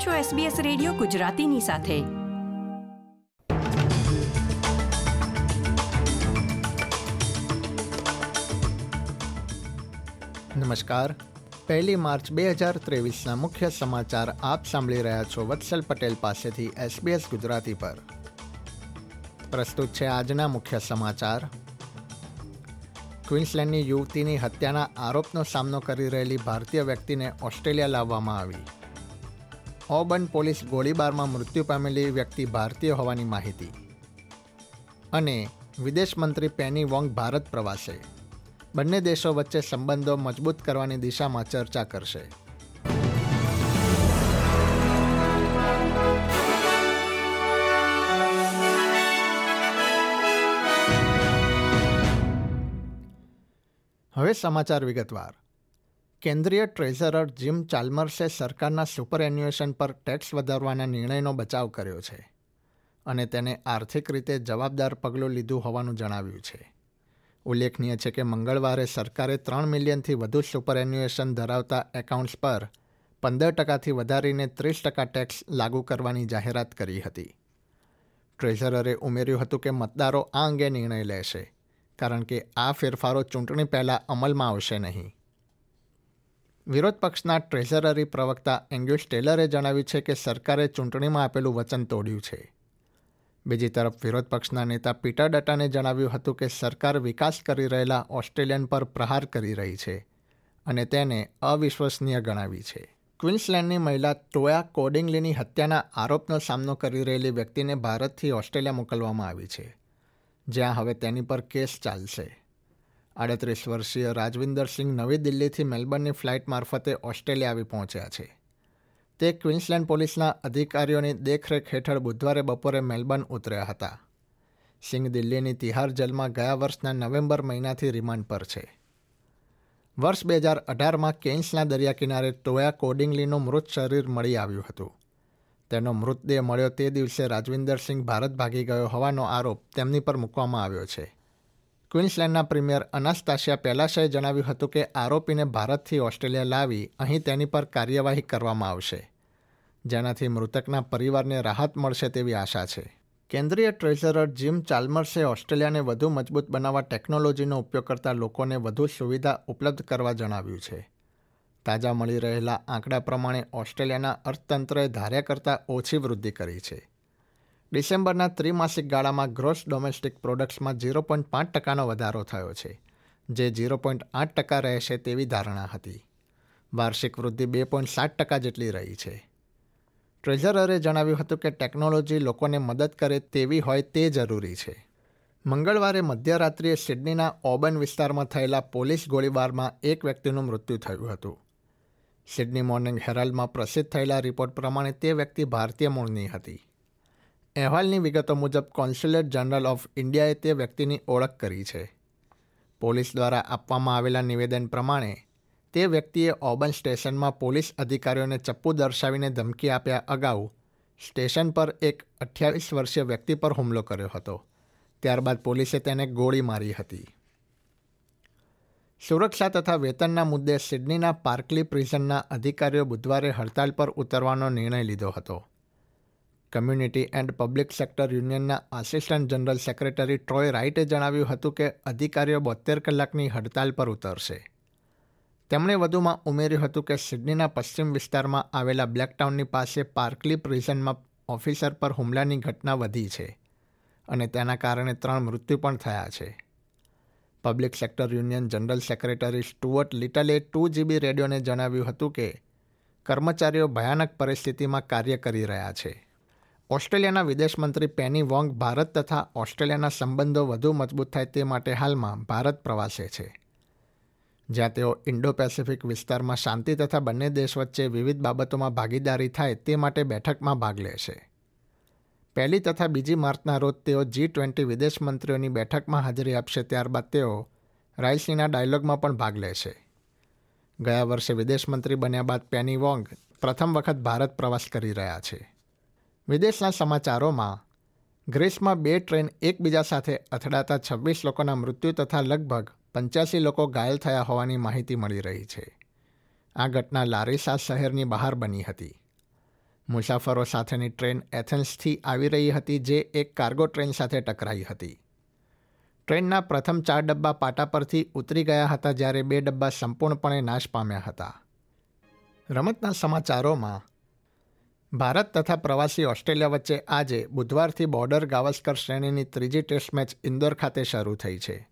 આપ છો SBS radio ગુજરાતીની સાથે. નમસ્કાર. પહેલી માર્ચ બે હજાર ત્રેવીસના મુખ્ય સમાચાર આપ સાંભળી રહ્યા છો વત્સલ પટેલ પાસેથી એસબીએસ ગુજરાતી પર. પ્રસ્તુત છે આજના મુખ્ય સમાચાર. ક્વિન્સલેન્ડની યુવતીની હત્યાના આરોપનો સામનો કરી રહેલી ભારતીય વ્યક્તિને ઓસ્ટ્રેલિયા લાવવામાં આવી. ઓબન પોલીસ ગોળીબારમાં મૃત્યુ પામેલી વ્યક્તિ ભારતીય હોવાની માહિતી. અને વિદેશ મંત્રી પેની વોંગ ભારત પ્રવાસે. બંને દેશો વચ્ચે સંબંધો મજબૂત કરવાની દિશામાં ચર્ચા કરશે. હવે સમાચાર વિગતવાર. કેન્દ્રીય ટ્રેઝરર જીમ ચાલ્મર્સે સરકારના સુપર એન્યુએશન પર ટેક્સ વધારવાના નિર્ણયનો બચાવ કર્યો છે અને તેને આર્થિક રીતે જવાબદાર પગલું લીધું હોવાનું જણાવ્યું છે. ઉલ્લેખનીય છે કે મંગળવારે સરકારે ત્રણ મિલિયનથી વધુ સુપર એન્યુએશન ધરાવતા એકાઉન્ટ્સ પર પંદર ટકાથી વધારીને ત્રીસ ટકા ટેક્સ લાગુ કરવાની જાહેરાત કરી હતી. ટ્રેઝરરે ઉમેર્યું હતું કે મતદારો આ અંગે નિર્ણય લેશે, કારણ કે આ ફેરફારો ચૂંટણી પહેલાં અમલમાં આવશે નહીં. વિરોધ પક્ષના ટ્રેઝરરી પ્રવક્તા એંગ્યુસ ટેલરે જણાવ્યું છે કે સરકારે ચૂંટણીમાં આપેલું વચન તોડ્યું છે. બીજી તરફ, વિરોધ પક્ષના નેતા પીટર ડટાને જણાવ્યું હતું કે સરકાર વિકાસ કરી રહેલા ઓસ્ટ્રેલિયન પર પ્રહાર કરી રહી છે અને તેને અવિશ્વસનીય ગણાવી છે. ક્વિન્સલેન્ડની મહિલા ટોયા કોડિંગલીની હત્યાના આરોપનો સામનો કરી રહેલી વ્યક્તિને ભારતથી ઓસ્ટ્રેલિયા મોકલવામાં આવી છે. જ્યાં હવે તેની પર કેસ ચાલશે. આડત્રીસ વર્ષીય રાજવિન્દર સિંહ નવી દિલ્હીથી મેલબર્નની ફ્લાઇટ મારફતે ઓસ્ટ્રેલિયા આવી પહોંચ્યા છે. તે ક્વિન્સલેન્ડ પોલીસના અધિકારીઓની દેખરેખ હેઠળ બુધવારે બપોરે મેલબર્ન ઉતર્યા હતા. સિંહ દિલ્હીની તિહાર જેલમાં ગયા વર્ષના નવેમ્બર મહિનાથી રિમાન્ડ પર છે. વર્ષ બે હજાર અઢારમાં કેન્સના દરિયા કિનારે ટોયા કોડિંગલીનું મૃત શરીર મળી આવ્યું હતું. તેનો મૃતદેહ મળ્યો તે દિવસે રાજવિન્દર સિંહ ભારત ભાગી ગયો હોવાનો આરોપ તેમની પર મૂકવામાં આવ્યો છે. ક્વિન્સલેન્ડના પ્રીમિયર અનાસ્તાશિયા પેલાશાએ જણાવ્યું હતું કે આરોપીને ભારતથી ઓસ્ટ્રેલિયા લાવી અહીં તેની પર કાર્યવાહી કરવામાં આવશે. જેનાથી મૃતકના પરિવારને રાહત મળશે તેવી આશા છે. કેન્દ્રીય ટ્રેઝરર જીમ ચાલ્મર્સે ઓસ્ટ્રેલિયાને વધુ મજબૂત બનાવવા ટેકનોલોજીનો ઉપયોગ કરતા લોકોને વધુ સુવિધા ઉપલબ્ધ કરવા જણાવ્યું છે. તાજા મળી રહેલા આંકડા પ્રમાણે ઓસ્ટ્રેલિયાના અર્થતંત્રએ ધાર્યા કરતાં ઓછી વૃદ્ધિ કરી છે. ડિસેમ્બરના ત્રિમાસિક ગાળામાં ગ્રોસ ડોમેસ્ટિક પ્રોડક્ટ્સમાં ઝીરો પોઈન્ટ પાંચ ટકાનો વધારો થયો છે, જે ઝીરો પોઈન્ટ આઠ ટકા રહેશે તેવી ધારણા હતી. વાર્ષિક વૃદ્ધિ બે પોઈન્ટ સાત ટકા જેટલી રહી છે. ટ્રેઝરરે જણાવ્યું હતું કે ટેકનોલોજી લોકોને મદદ કરે તેવી હોય તે જરૂરી છે. મંગળવારે મધ્યરાત્રિએ સિડનીના ઓબન વિસ્તારમાં થયેલા પોલીસ ગોળીબારમાં એક વ્યક્તિનું મૃત્યુ થયું હતું. સિડની મોર્નિંગ હેરાલ્ડમાં પ્રસિદ્ધ થયેલા રિપોર્ટ પ્રમાણે તે વ્યક્તિ ભારતીય મૂળની હતી. અહેવાલની વિગતો મુજબ કોન્સ્યુલેટ જનરલ ઓફ ઇન્ડિયાએ તે વ્યક્તિની ઓળખ કરી છે. પોલીસ દ્વારા આપવામાં આવેલા નિવેદન પ્રમાણે, તે વ્યક્તિએ ઓબન સ્ટેશનમાં પોલીસ અધિકારીઓને ચપ્પુ દર્શાવીને ધમકી આપ્યા અગાઉ સ્ટેશન પર એક અઠ્યાવીસ વર્ષીય વ્યક્તિ પર હુમલો કર્યો હતો. ત્યારબાદ પોલીસે તેને ગોળી મારી હતી. સુરક્ષા તથા વેતનના મુદ્દે સિડનીના પાર્કલી પ્રિઝનના અધિકારીઓ બુધવારે હડતાલ પર ઉતરવાનો નિર્ણય લીધો હતો. કમ્યુનિટી એન્ડ પબ્લિક સેક્ટર યુનિયનના આસિસ્ટન્ટ જનરલ સેક્રેટરી ટ્રોય રાઇટે જણાવ્યું હતું કે અધિકારીઓ બોતેર કલાકની હડતાલ પર ઉતરશે. તેમણે વધુમાં ઉમેર્યું હતું કે સિડનીના પશ્ચિમ વિસ્તારમાં આવેલા બ્લેકટાઉનની પાસે પાર્કલી પ્રિઝનમાં ઓફિસર પર હુમલાની ઘટના વધી છે અને તેના કારણે ત્રણ મૃત્યુ પણ થયા છે. Public sector union general secretary Stuart લિટલે two GB રેડિયોને જણાવ્યું હતું કે કર્મચારીઓ ભયાનક પરિસ્થિતિમાં કાર્ય કરી રહ્યા છે. ઓસ્ટ્રેલિયાના વિદેશ મંત્રી પેની વોંગ ભારત તથા ઓસ્ટ્રેલિયાના સંબંધો વધુ મજબૂત થાય તે માટે હાલમાં ભારત પ્રવાસે છે. જ્યાં તેઓ ઇન્ડો પેસિફિક વિસ્તારમાં શાંતિ તથા બંને દેશ વચ્ચે વિવિધ બાબતોમાં ભાગીદારી થાય તે માટે બેઠકમાં ભાગ લેશે પહેલી તથા બીજી માર્ચના રોજ તેઓ જી ટ્વેન્ટી વિદેશ મંત્રીઓની બેઠકમાં હાજરી આપશે ત્યારબાદ તેઓ રાયસીના ડાયલોગમાં પણ ભાગ લેશે ગયા વર્ષે વિદેશ મંત્રી બન્યા બાદ પેની વોંગ પ્રથમ વખત ભારત પ્રવાસ કરી રહ્યા છે. વિદેશના સમાચારોમાં ગ્રીસમાં બે ટ્રેન એકબીજા સાથે અથડાતા છવ્વીસ લોકોના મૃત્યુ તથા લગભગ પંચ્યાસી લોકો ઘાયલ થયા હોવાની માહિતી મળી રહી છે. આ ઘટના લારીસા શહેરની બહાર બની હતી. મુસાફરો સાથેની ટ્રેન એથેન્સથી આવી રહી હતી જે એક કાર્ગો ટ્રેન સાથે ટકરાઈ હતી. ટ્રેનના પ્રથમ ચાર ડબ્બા પાટા પરથી ઉતરી ગયા હતા જ્યારે બે ડબ્બા સંપૂર્ણપણે નાશ પામ્યા હતા. રમતના સમાચારોમાં ભારત તથા પ્રવાસી ઓસ્ટ્રેલિયા વચ્ચે આજે બુધવારથી બોર્ડર ગાવસ્કર શ્રેણીની ત્રીજી ટેસ્ટ મેચ ઇન્દોર ખાતે શરૂ થઈ છે.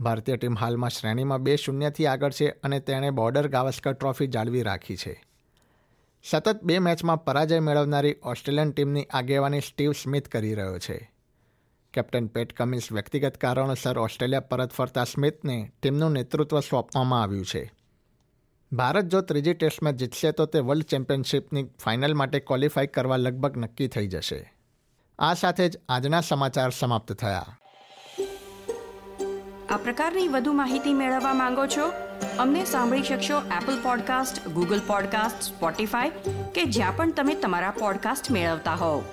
ભારતીય ટીમ હાલમાં શ્રેણીમાં બે શૂન્યથી આગળ છે અને તેણે બોર્ડર ગાવસ્કર ટ્રોફી જાળવી રાખી છે. સતત બે મેચમાં પરાજય મેળવનારી ઓસ્ટ્રેલિયન ટીમની આગેવાની સ્ટીવ સ્મિથ કરી રહ્યો છે. કેપ્ટન પેટ કમિન્સ વ્યક્તિગત કારણોસર ઓસ્ટ્રેલિયા પરત ફરતા સ્મિથને ટીમનું નેતૃત્વ સોંપવામાં આવ્યું છે. ભારત જો ત્રીજી ટેસ્ટમાં જીતશે, તો તે વર્લ્ડ ચેમ્પિયનશિપની ફાઇનલ માટે ક્વોલિફાય કરવા લગભગ નક્કી થઈ જશે. આ સાથે જ આજના સમાચાર સમાપ્ત થયા. આ પ્રકારની વધુ માહિતી મેળવવા માંગો છો? અમને સાંભળી શકશો Apple podcast Google podcast Spotify કે જ્યાં પણ તમે તમારા પોડકાસ્ટ મેળવતા હોવ.